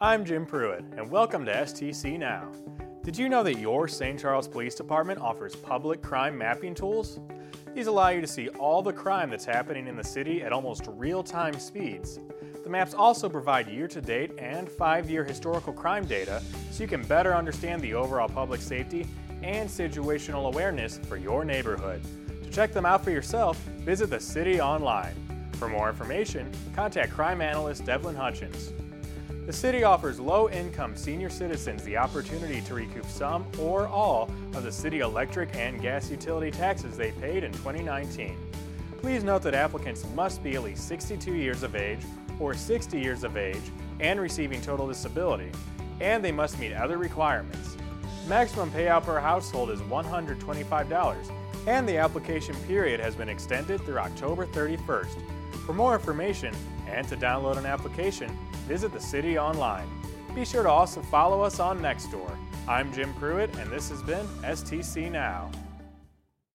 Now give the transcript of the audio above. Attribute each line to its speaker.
Speaker 1: I'm Jim Pruitt, and welcome to STC Now. Did you know that your St. Charles Police Department offers public crime mapping tools? These allow you to see all the crime that's happening in the city at almost real time speeds. The maps also provide year to date and five year historical crime data so you can better understand the overall public safety and situational awareness for your neighborhood. To check them out for yourself, visit the city online. For more information, contact crime analyst Devlin Hutchins. The city offers low income senior citizens the opportunity to recoup some or all of the city electric and gas utility taxes they paid in 2019. Please note that applicants must be at least 62 years of age or 60 years of age and receiving total disability, and they must meet other requirements. Maximum payout per household is $125, and the application period has been extended through October 31st. For more information and to download an application, visit the city online. Be sure to also follow us on Nextdoor. I'm Jim Pruitt, and this has been STC Now.